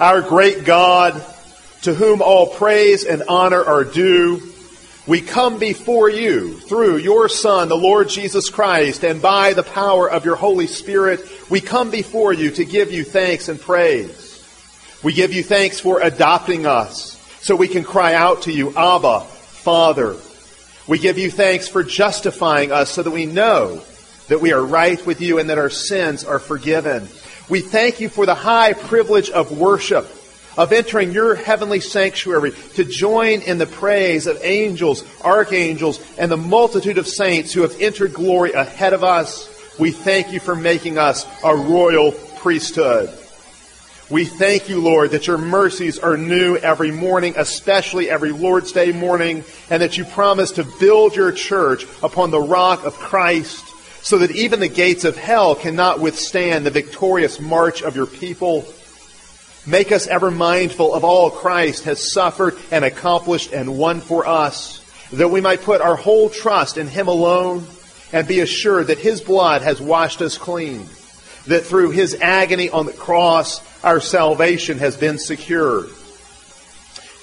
Our great God, to whom all praise and honor are due, we come before you through your Son, the Lord Jesus Christ, and by the power of your Holy Spirit, we come before you to give you thanks and praise. We give you thanks for adopting us so we can cry out to you, Abba, Father. We give you thanks for justifying us so that we know that we are right with you and that our sins are forgiven. We thank you for the high privilege of worship, of entering your heavenly sanctuary to join in the praise of angels, archangels, and the multitude of saints who have entered glory ahead of us. We thank you for making us a royal priesthood. We thank you, Lord, that your mercies are new every morning, especially every Lord's Day morning, and that you promise to build your church upon the rock of Christ so that even the gates of hell cannot withstand the victorious march of your people. Make us ever mindful of all Christ has suffered and accomplished and won for us, that we might put our whole trust in Him alone and be assured that His blood has washed us clean, that through His agony on the cross, our salvation has been secured.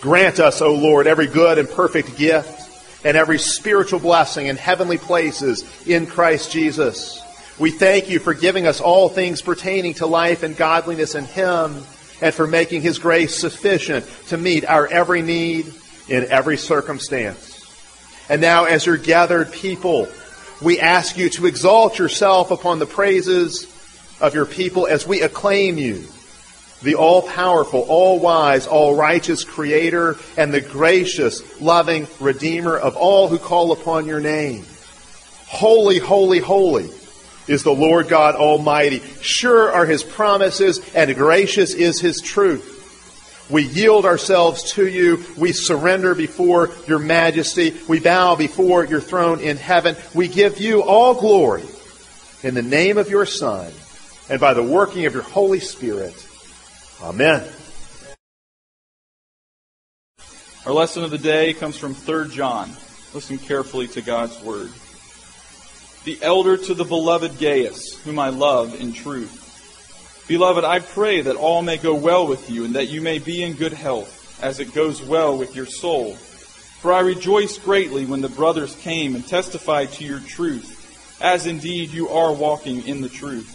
Grant us, O Lord, every good and perfect gift and every spiritual blessing in heavenly places in Christ Jesus. We thank you for giving us all things pertaining to life and godliness in Him, and for making His grace sufficient to meet our every need in every circumstance. And now, as your gathered people, we ask you to exalt yourself upon the praises of your people as we acclaim you the all powerful, all wise, all righteous Creator, and the gracious, loving Redeemer of all who call upon your name. Holy, holy, holy is the Lord God Almighty. Sure are his promises, and gracious is his truth. We yield ourselves to you. We surrender before your majesty. We bow before your throne in heaven. We give you all glory in the name of your Son and by the working of your Holy Spirit. Amen. Our lesson of the day comes from 3 John. Listen carefully to God's word. The elder to the beloved Gaius, whom I love in truth. Beloved, I pray that all may go well with you, and that you may be in good health, as it goes well with your soul. For I rejoiced greatly when the brothers came and testified to your truth, as indeed you are walking in the truth.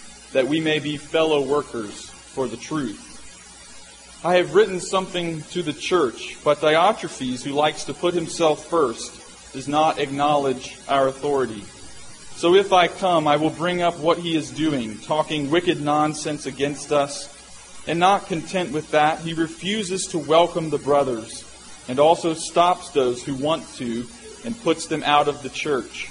that we may be fellow workers for the truth. I have written something to the church, but Diotrephes, who likes to put himself first, does not acknowledge our authority. So if I come, I will bring up what he is doing, talking wicked nonsense against us. And not content with that, he refuses to welcome the brothers, and also stops those who want to, and puts them out of the church.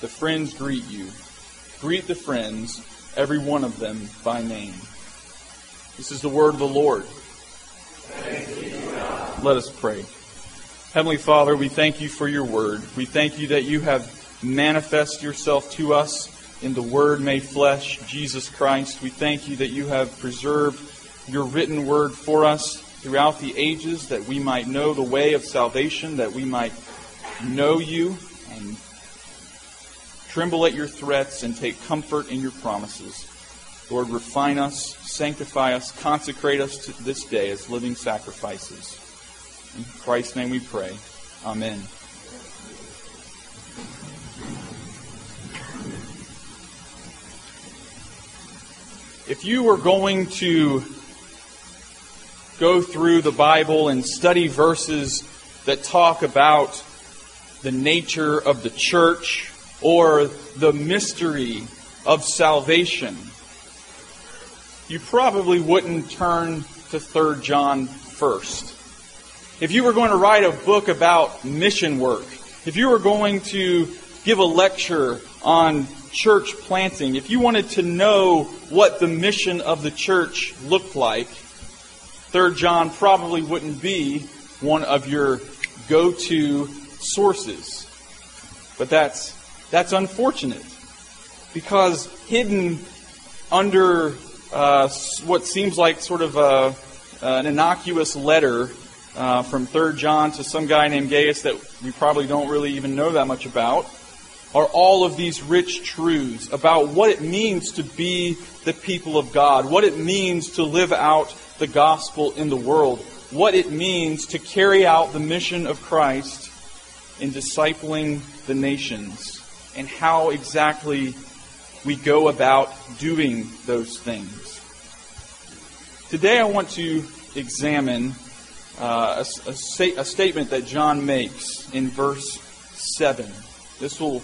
The friends greet you. Greet the friends, every one of them by name. This is the word of the Lord. Let us pray. Heavenly Father, we thank you for your word. We thank you that you have manifest yourself to us in the Word made flesh, Jesus Christ. We thank you that you have preserved your written word for us throughout the ages, that we might know the way of salvation, that we might know you and Tremble at your threats and take comfort in your promises. Lord, refine us, sanctify us, consecrate us to this day as living sacrifices. In Christ's name we pray. Amen. If you were going to go through the Bible and study verses that talk about the nature of the church or the mystery of salvation, you probably wouldn't turn to 3 John first. If you were going to write a book about mission work, if you were going to give a lecture on church planting, if you wanted to know what the mission of the church looked like, 3 John probably wouldn't be one of your go-to sources. But that's that's unfortunate because hidden under uh, what seems like sort of a, an innocuous letter uh, from 3 John to some guy named Gaius that we probably don't really even know that much about are all of these rich truths about what it means to be the people of God, what it means to live out the gospel in the world, what it means to carry out the mission of Christ in discipling the nations, and how exactly we go about doing those things. Today I want to examine uh, a, a, a statement that John makes in verse 7. This will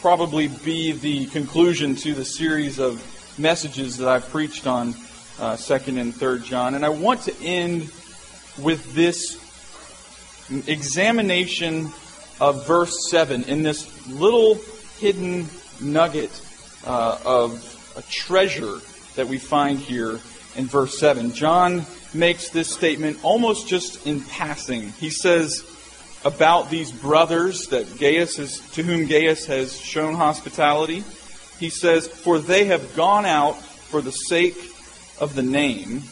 probably be the conclusion to the series of messages that I've preached on uh, 2nd and 3rd John. And I want to end with this examination of verse 7 in this little hidden nugget uh, of a treasure that we find here in verse 7. John makes this statement almost just in passing. He says about these brothers that Gaius is, to whom Gaius has shown hospitality. He says, For they have gone out for the sake of the name,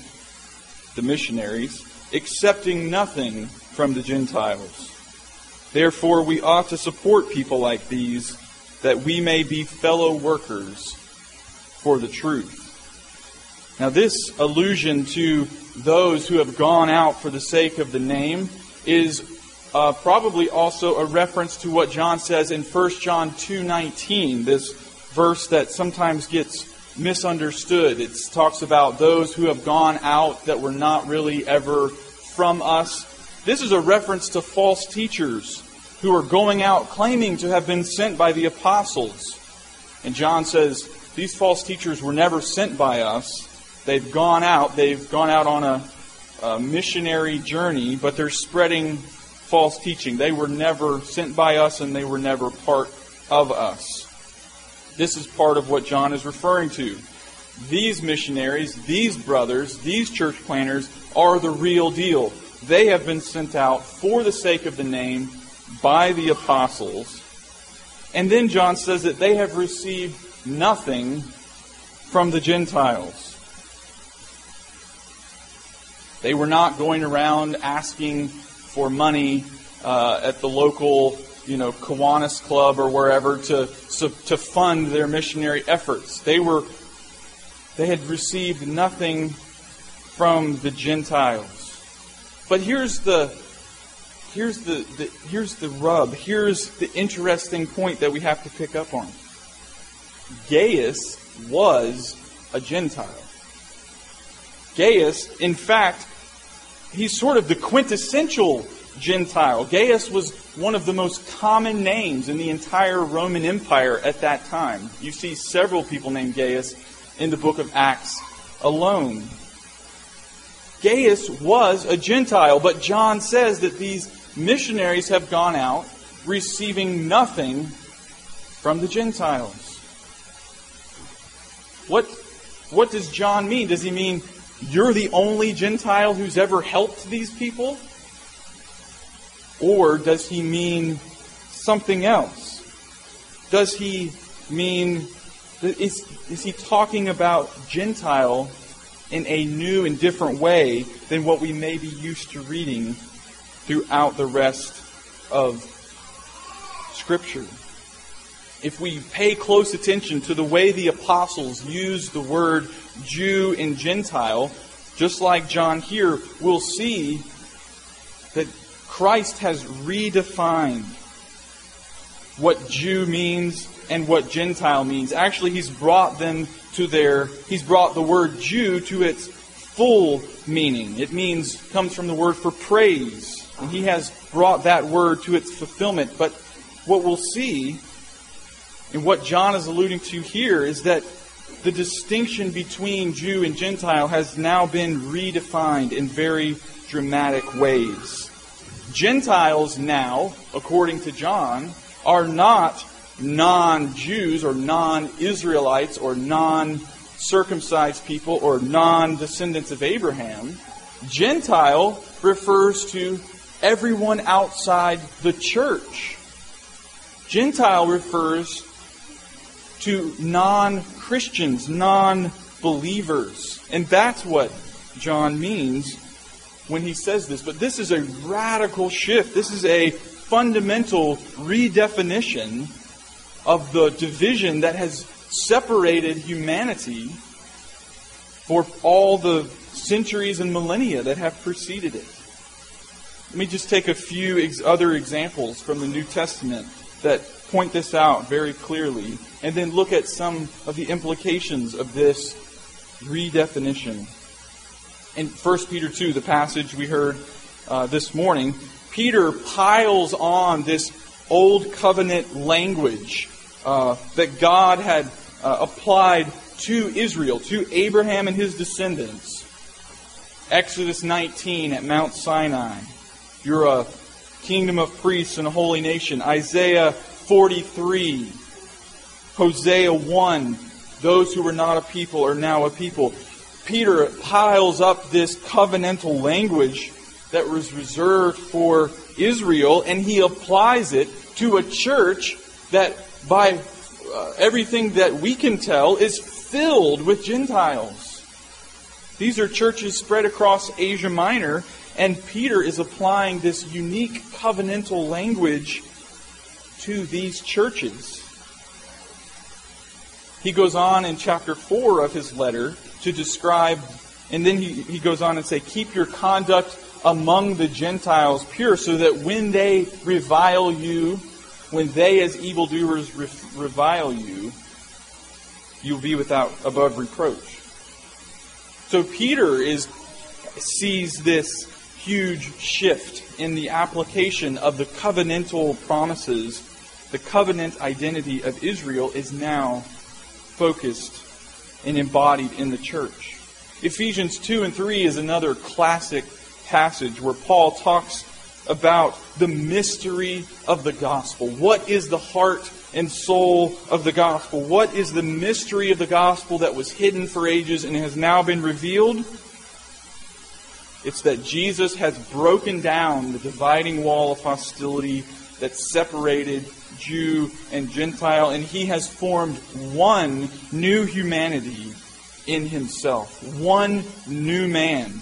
the missionaries, accepting nothing from the Gentiles. Therefore, we ought to support people like these that we may be fellow workers for the truth. Now, this allusion to those who have gone out for the sake of the name is uh, probably also a reference to what John says in 1 John 2:19, this verse that sometimes gets misunderstood. It talks about those who have gone out that were not really ever from us. This is a reference to false teachers who are going out claiming to have been sent by the apostles. And John says, these false teachers were never sent by us. They've gone out. They've gone out on a, a missionary journey, but they're spreading false teaching. They were never sent by us and they were never part of us. This is part of what John is referring to. These missionaries, these brothers, these church planters are the real deal. They have been sent out for the sake of the name by the apostles. And then John says that they have received nothing from the Gentiles. They were not going around asking for money uh, at the local, you know, Kiwanis Club or wherever to, to fund their missionary efforts. They were, they had received nothing from the Gentiles. But here's the, here's the, the here's the rub. Here's the interesting point that we have to pick up on. Gaius was a Gentile. Gaius, in fact, he's sort of the quintessential Gentile. Gaius was one of the most common names in the entire Roman Empire at that time. You see several people named Gaius in the book of Acts alone. Gaius was a Gentile, but John says that these missionaries have gone out receiving nothing from the Gentiles. What, what does John mean? Does he mean you're the only Gentile who's ever helped these people? Or does he mean something else? Does he mean, is, is he talking about Gentile in a new and different way than what we may be used to reading throughout the rest of Scripture? If we pay close attention to the way the apostles use the word Jew and Gentile, just like John here, we'll see that Christ has redefined what Jew means and what Gentile means. Actually, he's brought them to their, he's brought the word Jew to its full meaning. It means, comes from the word for praise. And he has brought that word to its fulfillment. But what we'll see, and what John is alluding to here, is that the distinction between Jew and Gentile has now been redefined in very dramatic ways. Gentiles now, according to John, are not non Jews or non Israelites or non circumcised people or non descendants of Abraham. Gentile refers to everyone outside the church. Gentile refers to non Christians, non believers. And that's what John means when he says this. But this is a radical shift. This is a fundamental redefinition of the division that has separated humanity for all the centuries and millennia that have preceded it. Let me just take a few ex- other examples from the New Testament that point this out very clearly, and then look at some of the implications of this redefinition. In 1 Peter 2, the passage we heard uh, this morning, Peter piles on this old covenant language uh, that God had uh, applied to Israel, to Abraham and his descendants. Exodus 19 at Mount Sinai. You're a kingdom of priests and a holy nation. Isaiah 43. Hosea 1. Those who were not a people are now a people. Peter piles up this covenantal language that was reserved for Israel and he applies it to a church that by uh, everything that we can tell is filled with Gentiles. These are churches spread across Asia Minor, and Peter is applying this unique covenantal language to these churches. He goes on in chapter 4 of his letter to describe, and then he, he goes on and say, Keep your conduct among the Gentiles pure, so that when they revile you, when they as evildoers revile you, you'll be without above reproach. So Peter is sees this huge shift in the application of the covenantal promises. The covenant identity of Israel is now focused and embodied in the church. Ephesians 2 and 3 is another classic passage where Paul talks about the mystery of the gospel. What is the heart and soul of the gospel? What is the mystery of the gospel that was hidden for ages and has now been revealed? It's that Jesus has broken down the dividing wall of hostility that separated Jew and Gentile, and he has formed one new humanity in himself. One new man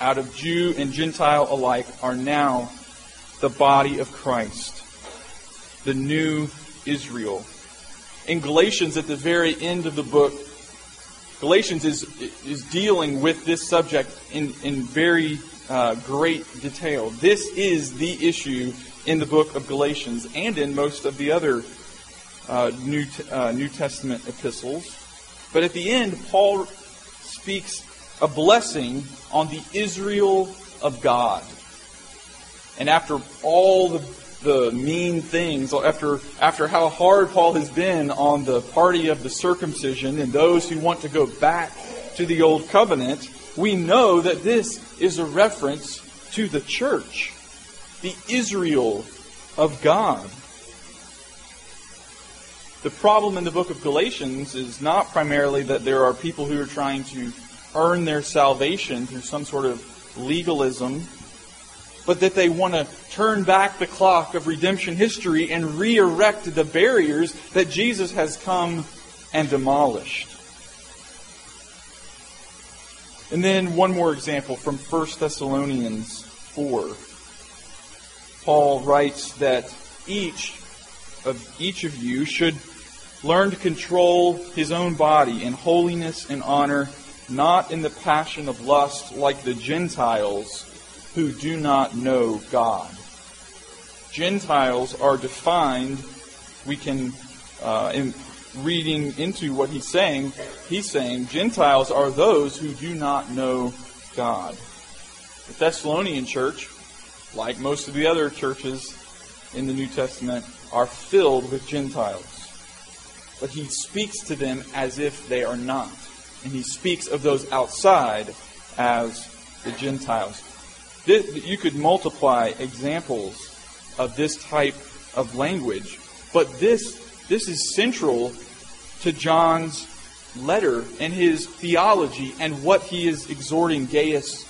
out of Jew and Gentile alike are now the body of Christ, the new Israel. In Galatians, at the very end of the book, Galatians is, is dealing with this subject in, in very uh, great detail. This is the issue in the book of Galatians and in most of the other uh, New, uh, New Testament epistles. But at the end, Paul speaks a blessing on the Israel of God. And after all the, the mean things, after, after how hard Paul has been on the party of the circumcision and those who want to go back to the old covenant, we know that this is a reference to the church, the Israel of God. The problem in the book of Galatians is not primarily that there are people who are trying to earn their salvation through some sort of legalism, but that they want to turn back the clock of redemption history and re erect the barriers that Jesus has come and demolished. And then one more example from 1 Thessalonians 4. Paul writes that each of each of you should learn to control his own body in holiness and honor not in the passion of lust like the Gentiles who do not know God. Gentiles are defined, we can uh, reading into what he's saying, he's saying Gentiles are those who do not know God. The Thessalonian church, like most of the other churches in the New Testament, are filled with Gentiles. But he speaks to them as if they are not. And he speaks of those outside as the Gentiles. This, you could multiply examples of this type of language, but this, this is central to John's letter and his theology and what he is exhorting Gaius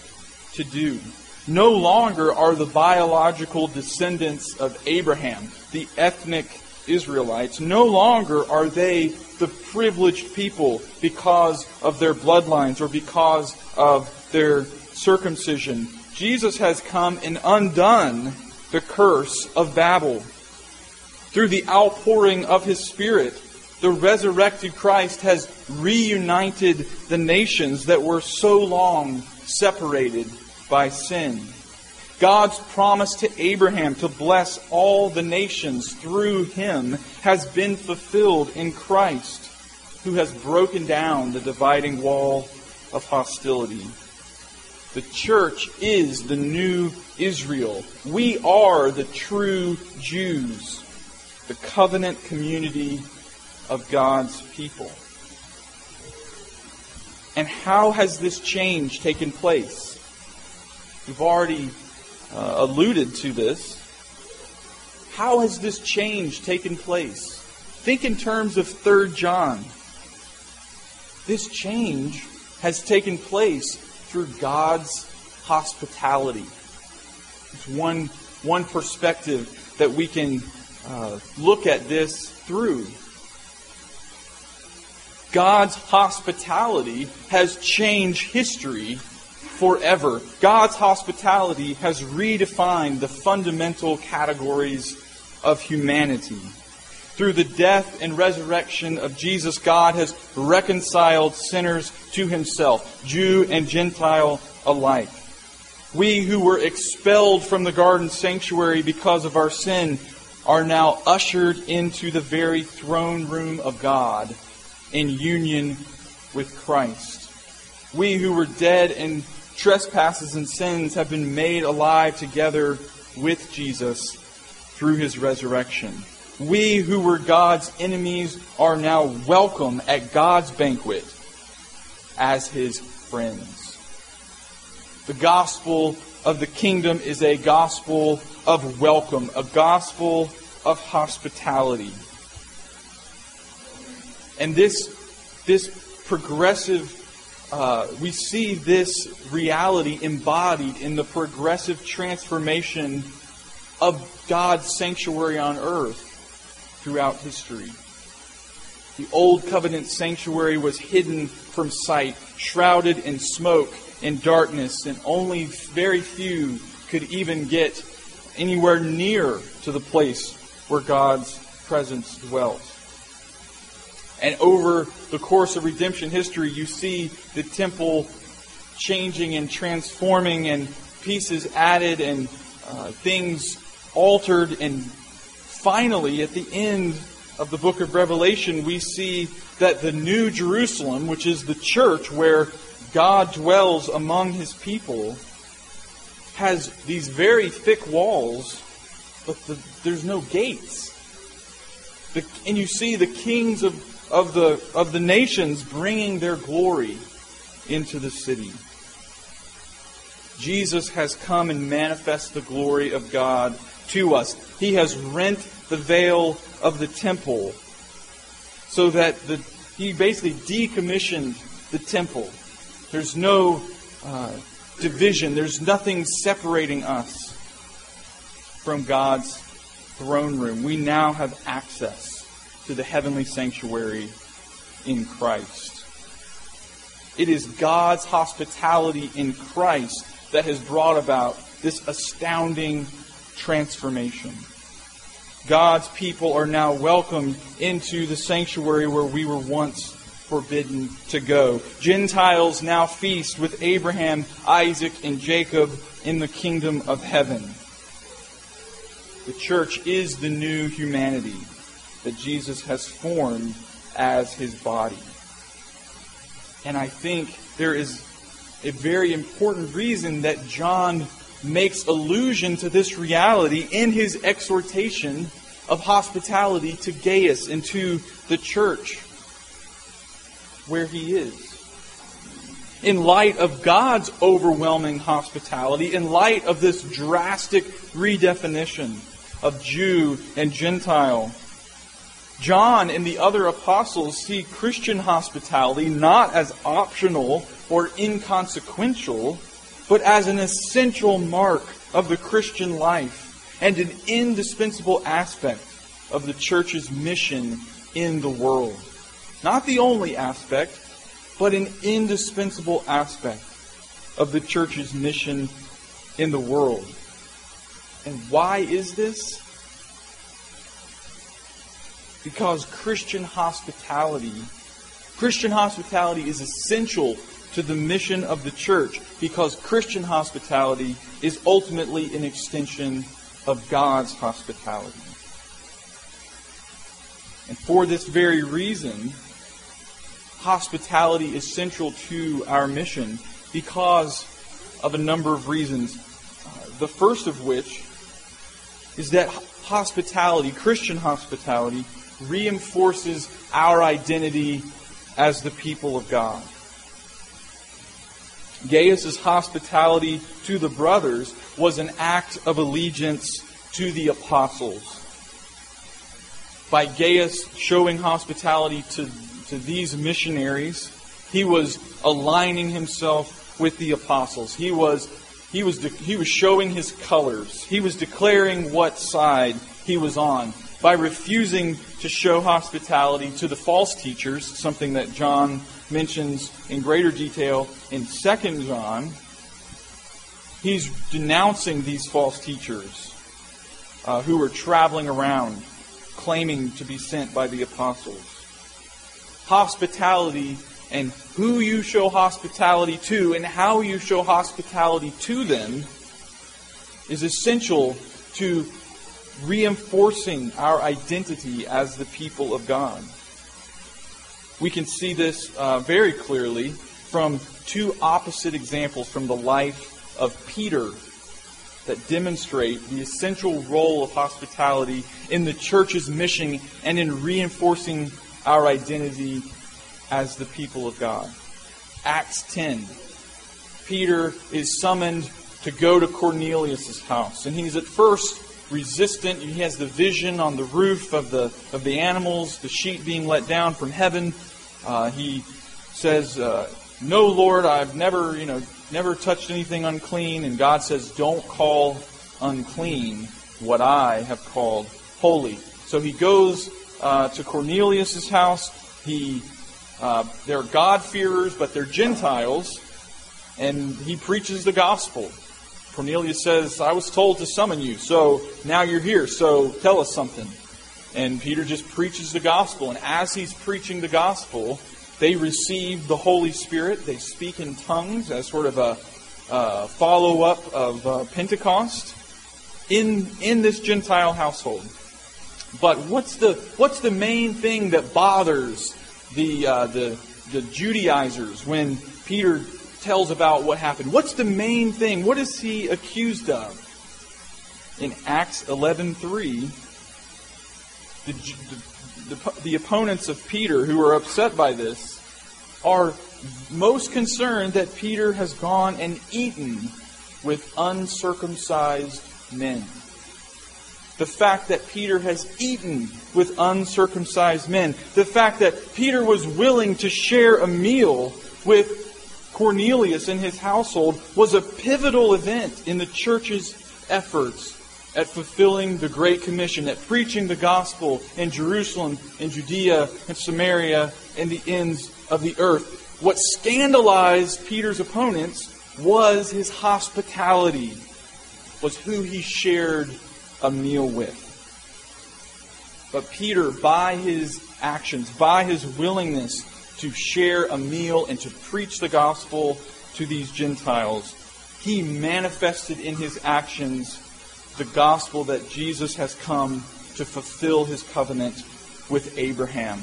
to do. No longer are the biological descendants of Abraham, the ethnic Israelites, no longer are they the privileged people because of their bloodlines or because of their circumcision. Jesus has come and undone the curse of Babel. Through the outpouring of his Spirit, the resurrected Christ has reunited the nations that were so long separated by sin. God's promise to Abraham to bless all the nations through him has been fulfilled in Christ, who has broken down the dividing wall of hostility. The church is the new Israel. We are the true Jews, the covenant community of God's people. And how has this change taken place? We've already uh, alluded to this. How has this change taken place? Think in terms of 3 John. This change has taken place through God's hospitality. It's one, one perspective that we can uh, look at this through. God's hospitality has changed history forever. God's hospitality has redefined the fundamental categories of humanity. Through the death and resurrection of Jesus, God has reconciled sinners to himself, Jew and Gentile alike. We who were expelled from the garden sanctuary because of our sin are now ushered into the very throne room of God in union with Christ. We who were dead in trespasses and sins have been made alive together with Jesus through his resurrection. We who were God's enemies are now welcome at God's banquet as his friends. The gospel of the kingdom is a gospel of welcome, a gospel of hospitality. And this, this progressive uh, we see this reality embodied in the progressive transformation of God's sanctuary on earth throughout history. The Old Covenant sanctuary was hidden from sight, shrouded in smoke and darkness, and only very few could even get anywhere near to the place where God's presence dwelt. And over the course of redemption history, you see the temple changing and transforming, and pieces added, and uh, things altered. And finally, at the end of the book of Revelation, we see that the New Jerusalem, which is the church where God dwells among his people, has these very thick walls, but the, there's no gates. The, and you see the kings of of the, of the nations bringing their glory into the city. Jesus has come and manifest the glory of God to us. He has rent the veil of the temple so that the, he basically decommissioned the temple. There's no uh, division, there's nothing separating us from God's throne room. We now have access to the heavenly sanctuary in Christ. It is God's hospitality in Christ that has brought about this astounding transformation. God's people are now welcomed into the sanctuary where we were once forbidden to go. Gentiles now feast with Abraham, Isaac, and Jacob in the kingdom of heaven. The church is the new humanity that Jesus has formed as his body. And I think there is a very important reason that John makes allusion to this reality in his exhortation of hospitality to Gaius and to the church where he is. In light of God's overwhelming hospitality, in light of this drastic redefinition of Jew and Gentile, John and the other apostles see Christian hospitality not as optional or inconsequential, but as an essential mark of the Christian life and an indispensable aspect of the church's mission in the world. Not the only aspect, but an indispensable aspect of the church's mission in the world. And why is this? Because Christian hospitality, Christian hospitality is essential to the mission of the church because Christian hospitality is ultimately an extension of God's hospitality. And for this very reason, hospitality is central to our mission because of a number of reasons. Uh, the first of which is that hospitality, Christian hospitality, reinforces our identity as the people of God. Gaius' hospitality to the brothers was an act of allegiance to the apostles. By Gaius showing hospitality to, to these missionaries, he was aligning himself with the apostles. He was, he, was de- he was showing his colors. He was declaring what side he was on. By refusing to show hospitality to the false teachers, something that John mentions in greater detail in 2 John, he's denouncing these false teachers uh, who were traveling around claiming to be sent by the apostles. Hospitality and who you show hospitality to and how you show hospitality to them is essential to reinforcing our identity as the people of God. We can see this uh, very clearly from two opposite examples from the life of Peter that demonstrate the essential role of hospitality in the church's mission and in reinforcing our identity as the people of God. Acts 10. Peter is summoned to go to Cornelius' house, and he's at first resistant. He has the vision on the roof of the of the animals, the sheep being let down from heaven. Uh, he says, uh, "No, Lord, I've never, you know, never touched anything unclean." And God says, "Don't call unclean what I have called holy." So he goes uh, to Cornelius's house. He uh, they're God-fearers, but they're Gentiles, and he preaches the gospel. Cornelius says, I was told to summon you, so now you're here, so tell us something. And Peter just preaches the gospel. And as he's preaching the gospel, they receive the Holy Spirit. They speak in tongues as sort of a follow up of uh, Pentecost in, in this Gentile household. But what's the, what's the main thing that bothers the, uh, the, the Judaizers when Peter tells about what happened. What's the main thing? What is he accused of? In Acts 11:3, the, the, the, the opponents of Peter who are upset by this are most concerned that Peter has gone and eaten with uncircumcised men. The fact that Peter has eaten with uncircumcised men. The fact that Peter was willing to share a meal with Cornelius and his household was a pivotal event in the church's efforts at fulfilling the Great Commission, at preaching the gospel in Jerusalem, in Judea, and Samaria, and the ends of the earth. What scandalized Peter's opponents was his hospitality, was who he shared a meal with. But Peter, by his actions, by his willingness to share a meal and to preach the gospel to these Gentiles, he manifested in his actions the gospel that Jesus has come to fulfill his covenant with Abraham.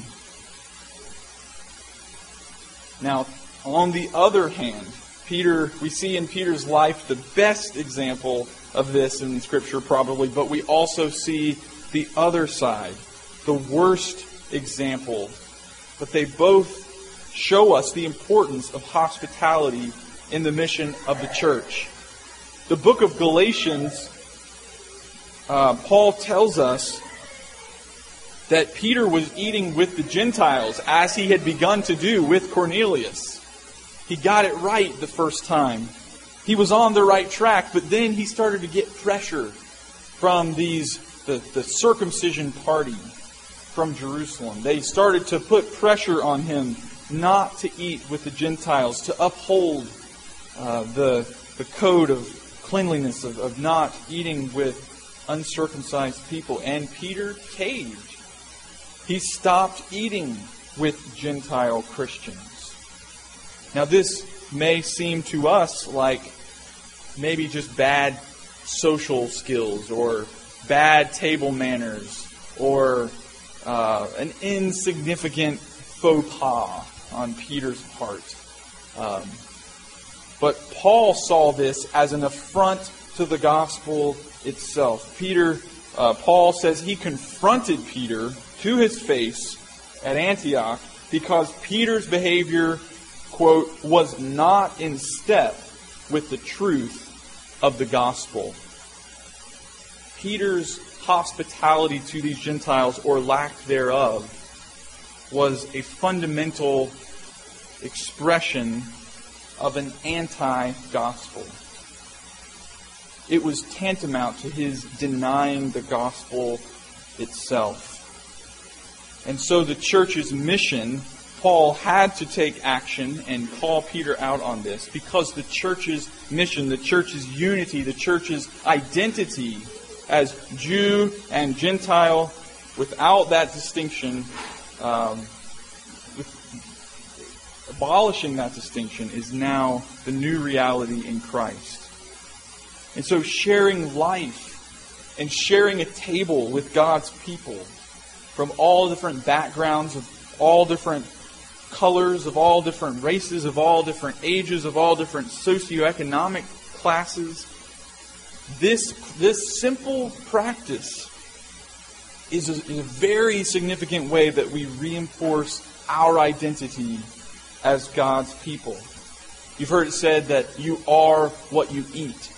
Now, on the other hand, Peter, we see in Peter's life the best example of this in Scripture, probably, but we also see the other side, the worst example. But they both show us the importance of hospitality in the mission of the church. The book of Galatians, uh, Paul tells us that Peter was eating with the Gentiles as he had begun to do with Cornelius. He got it right the first time. He was on the right track, but then he started to get pressure from these the, the circumcision party from Jerusalem. They started to put pressure on him not to eat with the Gentiles, to uphold uh, the, the code of cleanliness, of, of not eating with uncircumcised people. And Peter caved. He stopped eating with Gentile Christians. Now, this may seem to us like maybe just bad social skills or bad table manners or uh, an insignificant faux pas on Peter's part. Um, but Paul saw this as an affront to the gospel itself. Peter, uh, Paul says he confronted Peter to his face at Antioch because Peter's behavior, quote, was not in step with the truth of the gospel. Peter's hospitality to these Gentiles, or lack thereof, was a fundamental expression of an anti gospel. It was tantamount to his denying the gospel itself. And so the church's mission, Paul had to take action and call Peter out on this because the church's mission, the church's unity, the church's identity as Jew and Gentile without that distinction, um, abolishing that distinction is now the new reality in Christ. And so sharing life and sharing a table with God's people from all different backgrounds, of all different colors, of all different races, of all different ages, of all different socioeconomic classes. This, this simple practice is a, a very significant way that we reinforce our identity as God's people. You've heard it said that you are what you eat.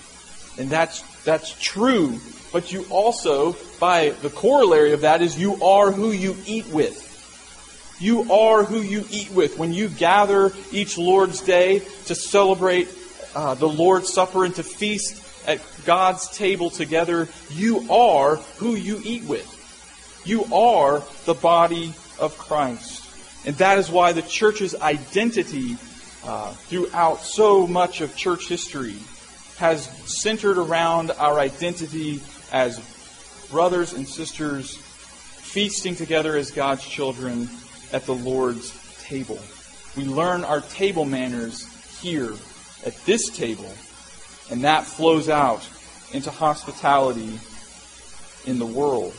And that's, that's true but you also, by the corollary of that, is you are who you eat with. You are who you eat with. When you gather each Lord's Day to celebrate uh, the Lord's Supper and to feast at God's table together, you are who you eat with. You are the body of Christ. And that is why the church's identity uh, throughout so much of church history has centered around our identity as brothers and sisters feasting together as God's children at the Lord's table. We learn our table manners here at this table, and that flows out into hospitality in the world.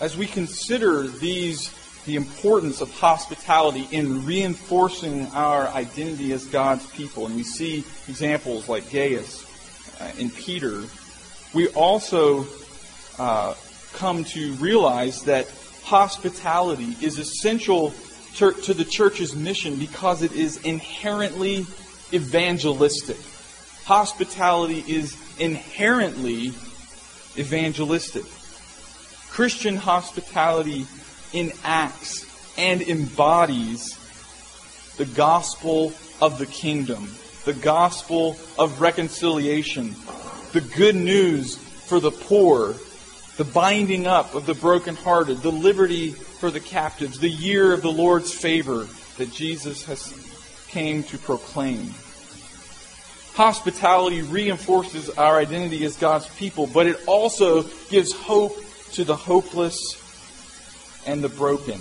As we consider these the importance of hospitality in reinforcing our identity as God's people. And we see examples like Gaius uh, and Peter. We also uh, come to realize that hospitality is essential to, to the church's mission because it is inherently evangelistic. Hospitality is inherently evangelistic. Christian hospitality enacts and embodies the gospel of the kingdom, the gospel of reconciliation, the good news for the poor, the binding up of the brokenhearted, the liberty for the captives, the year of the Lord's favor that Jesus has came to proclaim. Hospitality reinforces our identity as God's people, but it also gives hope to the hopeless and the broken.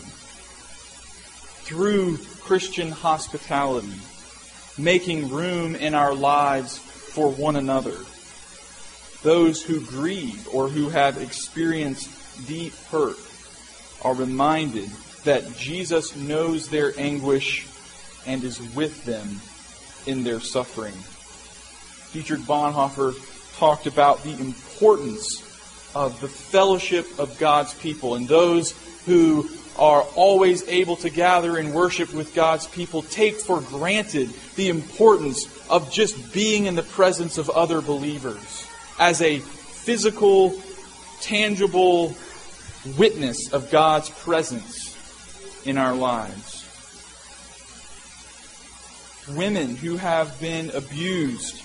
Through Christian hospitality, making room in our lives for one another. Those who grieve or who have experienced deep hurt are reminded that Jesus knows their anguish and is with them in their suffering. Dietrich Bonhoeffer talked about the importance of the fellowship of God's people and those who are always able to gather and worship with God's people take for granted the importance of just being in the presence of other believers as a physical, tangible witness of God's presence in our lives. Women who have been abused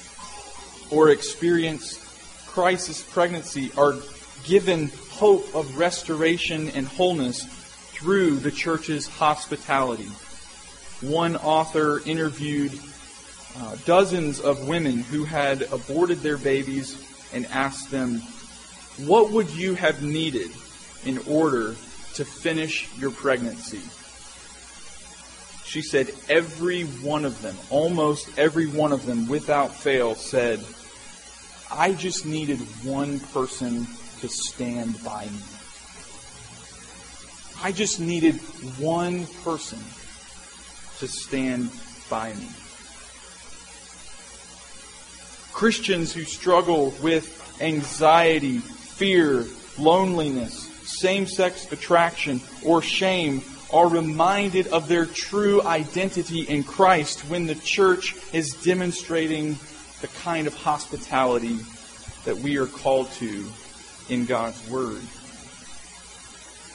or experienced crisis pregnancy are given hope of restoration and wholeness through the church's hospitality. One author interviewed uh, dozens of women who had aborted their babies and asked them, What would you have needed in order to finish your pregnancy? She said, Every one of them, almost every one of them, without fail, said, I just needed one person to stand by me. I just needed one person to stand by me. Christians who struggle with anxiety, fear, loneliness, same sex attraction, or shame are reminded of their true identity in Christ when the church is demonstrating the kind of hospitality that we are called to in God's Word.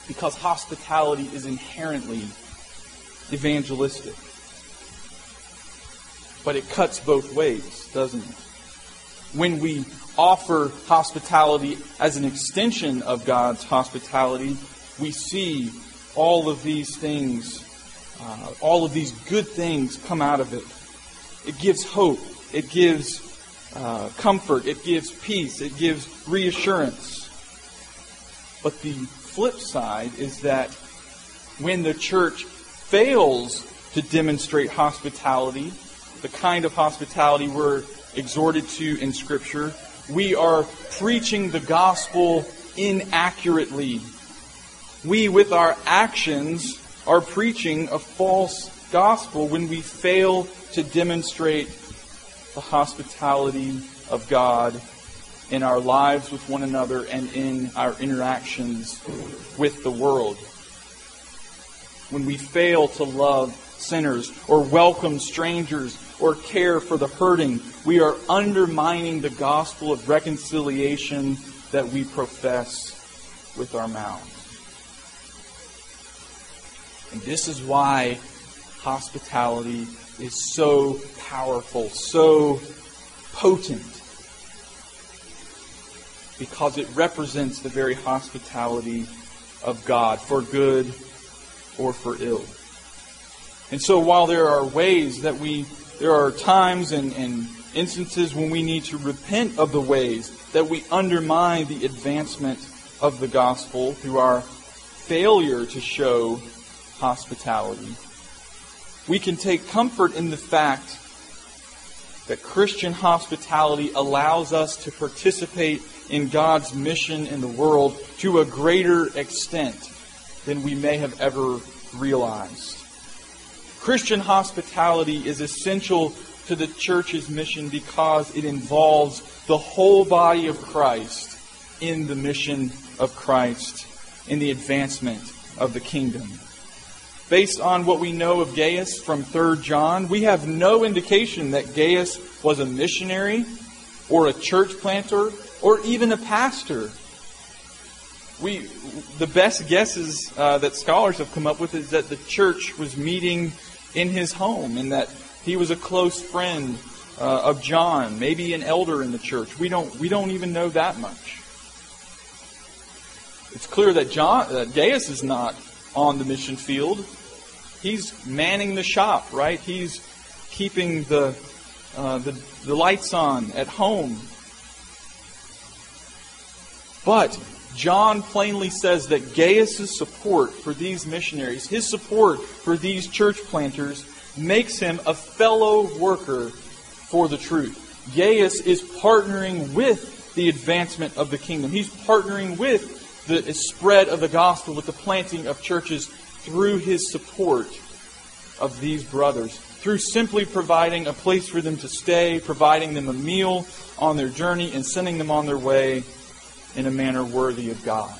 Because hospitality is inherently evangelistic. But it cuts both ways, doesn't it? When we offer hospitality as an extension of God's hospitality, we see all of these things, uh, all of these good things come out of it. It gives hope. It gives uh, comfort. It gives peace. It gives reassurance. But the flip side is that when the church fails to demonstrate hospitality, the kind of hospitality we're exhorted to in Scripture, we are preaching the gospel inaccurately. We, with our actions, are preaching a false gospel when we fail to demonstrate the hospitality of God in our lives with one another and in our interactions with the world. When we fail to love sinners or welcome strangers or care for the hurting, we are undermining the gospel of reconciliation that we profess with our mouths. And this is why hospitality is so powerful, so potent, because it represents the very hospitality of God for good or for ill. And so while there are ways that we, there are times and, and instances when we need to repent of the ways that we undermine the advancement of the gospel through our failure to show hospitality. We can take comfort in the fact that Christian hospitality allows us to participate in God's mission in the world to a greater extent than we may have ever realized. Christian hospitality is essential to the church's mission because it involves the whole body of Christ in the mission of Christ, in the advancement of the kingdom. Based on what we know of Gaius from 3 John, we have no indication that Gaius was a missionary or a church planter or even a pastor. We, the best guesses uh, that scholars have come up with is that the church was meeting in his home and that he was a close friend uh, of John, maybe an elder in the church. We don't, we don't even know that much. It's clear that John, that Gaius is not on the mission field. He's manning the shop, right? He's keeping the, uh, the, the lights on at home. But John plainly says that Gaius' support for these missionaries, his support for these church planters, makes him a fellow worker for the truth. Gaius is partnering with the advancement of the kingdom. He's partnering with the spread of the gospel, with the planting of churches through his support of these brothers, through simply providing a place for them to stay, providing them a meal on their journey, and sending them on their way in a manner worthy of God.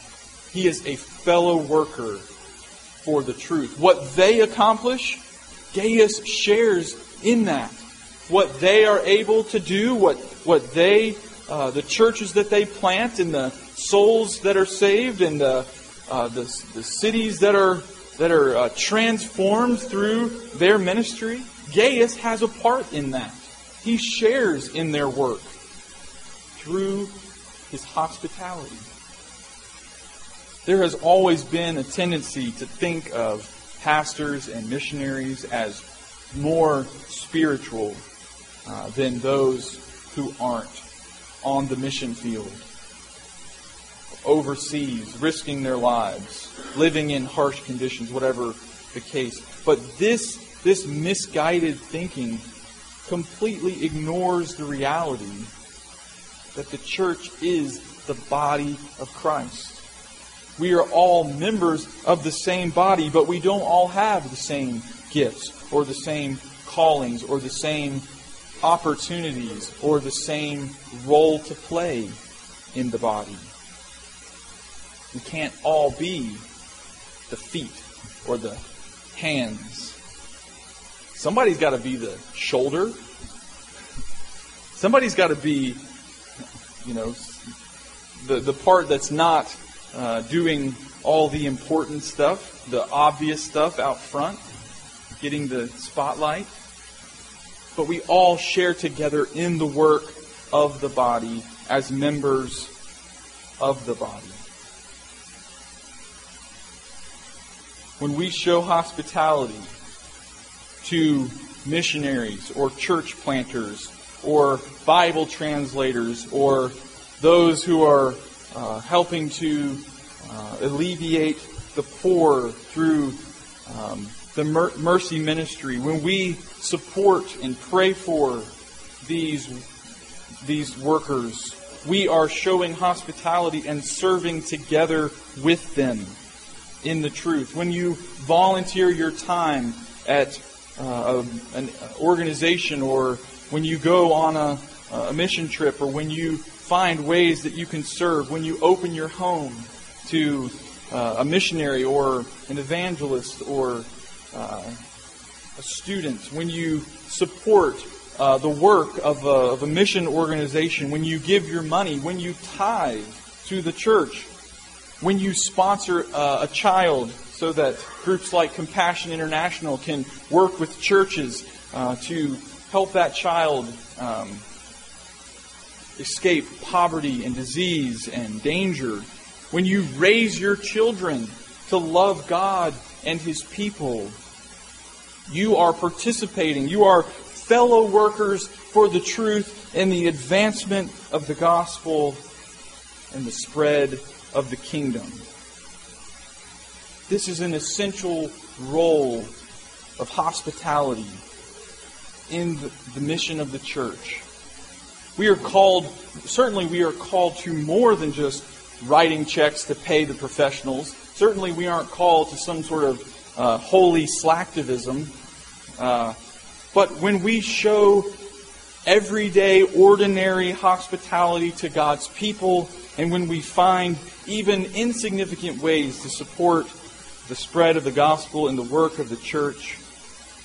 He is a fellow worker for the truth. What they accomplish, Gaius shares in that. What they are able to do, what, what they, uh, the churches that they plant, and the souls that are saved, and the, uh, the, the cities that are, that are uh, transformed through their ministry, Gaius has a part in that. He shares in their work through his hospitality. There has always been a tendency to think of pastors and missionaries as more spiritual uh, than those who aren't on the mission field, overseas, risking their lives, living in harsh conditions, whatever the case. But this, this misguided thinking completely ignores the reality that the church is the body of Christ. We are all members of the same body, but we don't all have the same gifts or the same callings or the same opportunities or the same role to play in the body. We can't all be the feet or the hands. Somebody's got to be the shoulder. Somebody's got to be, you know, the, the part that's not uh, doing all the important stuff, the obvious stuff out front, getting the spotlight. But we all share together in the work of the body as members of the body. When we show hospitality to missionaries or church planters or Bible translators or those who are uh, helping to uh, alleviate the poor through um, the mer- mercy ministry, when we support and pray for these, these workers, we are showing hospitality and serving together with them in the truth. When you volunteer your time at uh, an organization or when you go on a, a mission trip or when you find ways that you can serve, when you open your home to uh, a missionary or an evangelist or uh, a student, when you support uh, the work of a, of a mission organization, when you give your money, when you tithe to the church, when you sponsor uh, a child so that groups like Compassion International can work with churches uh, to help that child um, escape poverty and disease and danger, when you raise your children to love God and His people, you are participating. You are fellow workers for the truth and the advancement of the gospel and the spread of the kingdom. This is an essential role of hospitality in the, mission of the church. We are called, certainly, we are called to more than just writing checks to pay the professionals. Certainly, we aren't called to some sort of uh, holy slacktivism. Uh, but when we show everyday, ordinary hospitality to God's people, and when we find even insignificant ways to support the spread of the gospel and the work of the church,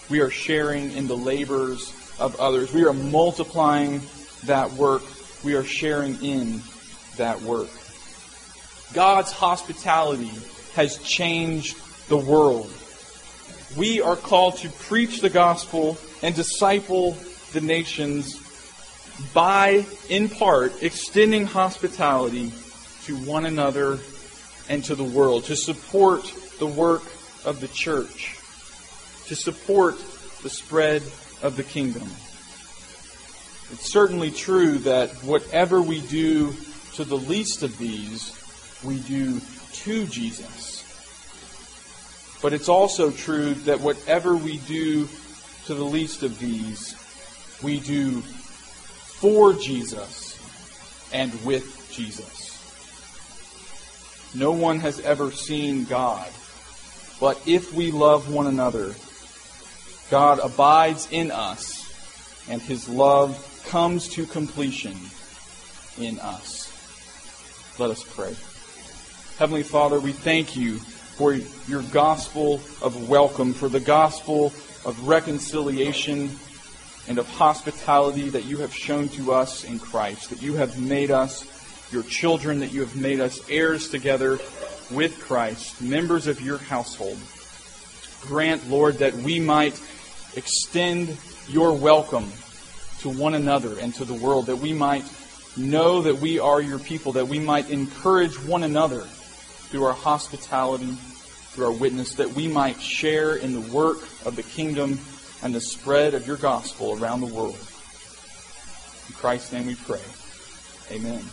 we are sharing in the labors of others. We are multiplying that work. We are sharing in that work. God's hospitality has changed the world. We are called to preach the gospel and disciple the nations by, in part, extending hospitality to one another and to the world, to support the work of the church, to support the spread of the kingdom. It's certainly true that whatever we do to the least of these, we do to Jesus. But it's also true that whatever we do to the least of these, we do for Jesus and with Jesus. No one has ever seen God, But if we love one another, God abides in us, and his love comes to completion in us. Let us pray. Heavenly Father, we thank you for your gospel of welcome, for the gospel of reconciliation and of hospitality that you have shown to us in Christ, that you have made us your children, that you have made us heirs together with Christ, members of your household. Grant, Lord, that we might extend your welcome to one another and to the world, that we might know that we are your people, that we might encourage one another through our hospitality, through our witness, that we might share in the work of the kingdom and the spread of your gospel around the world. In Christ's name we pray. Amen.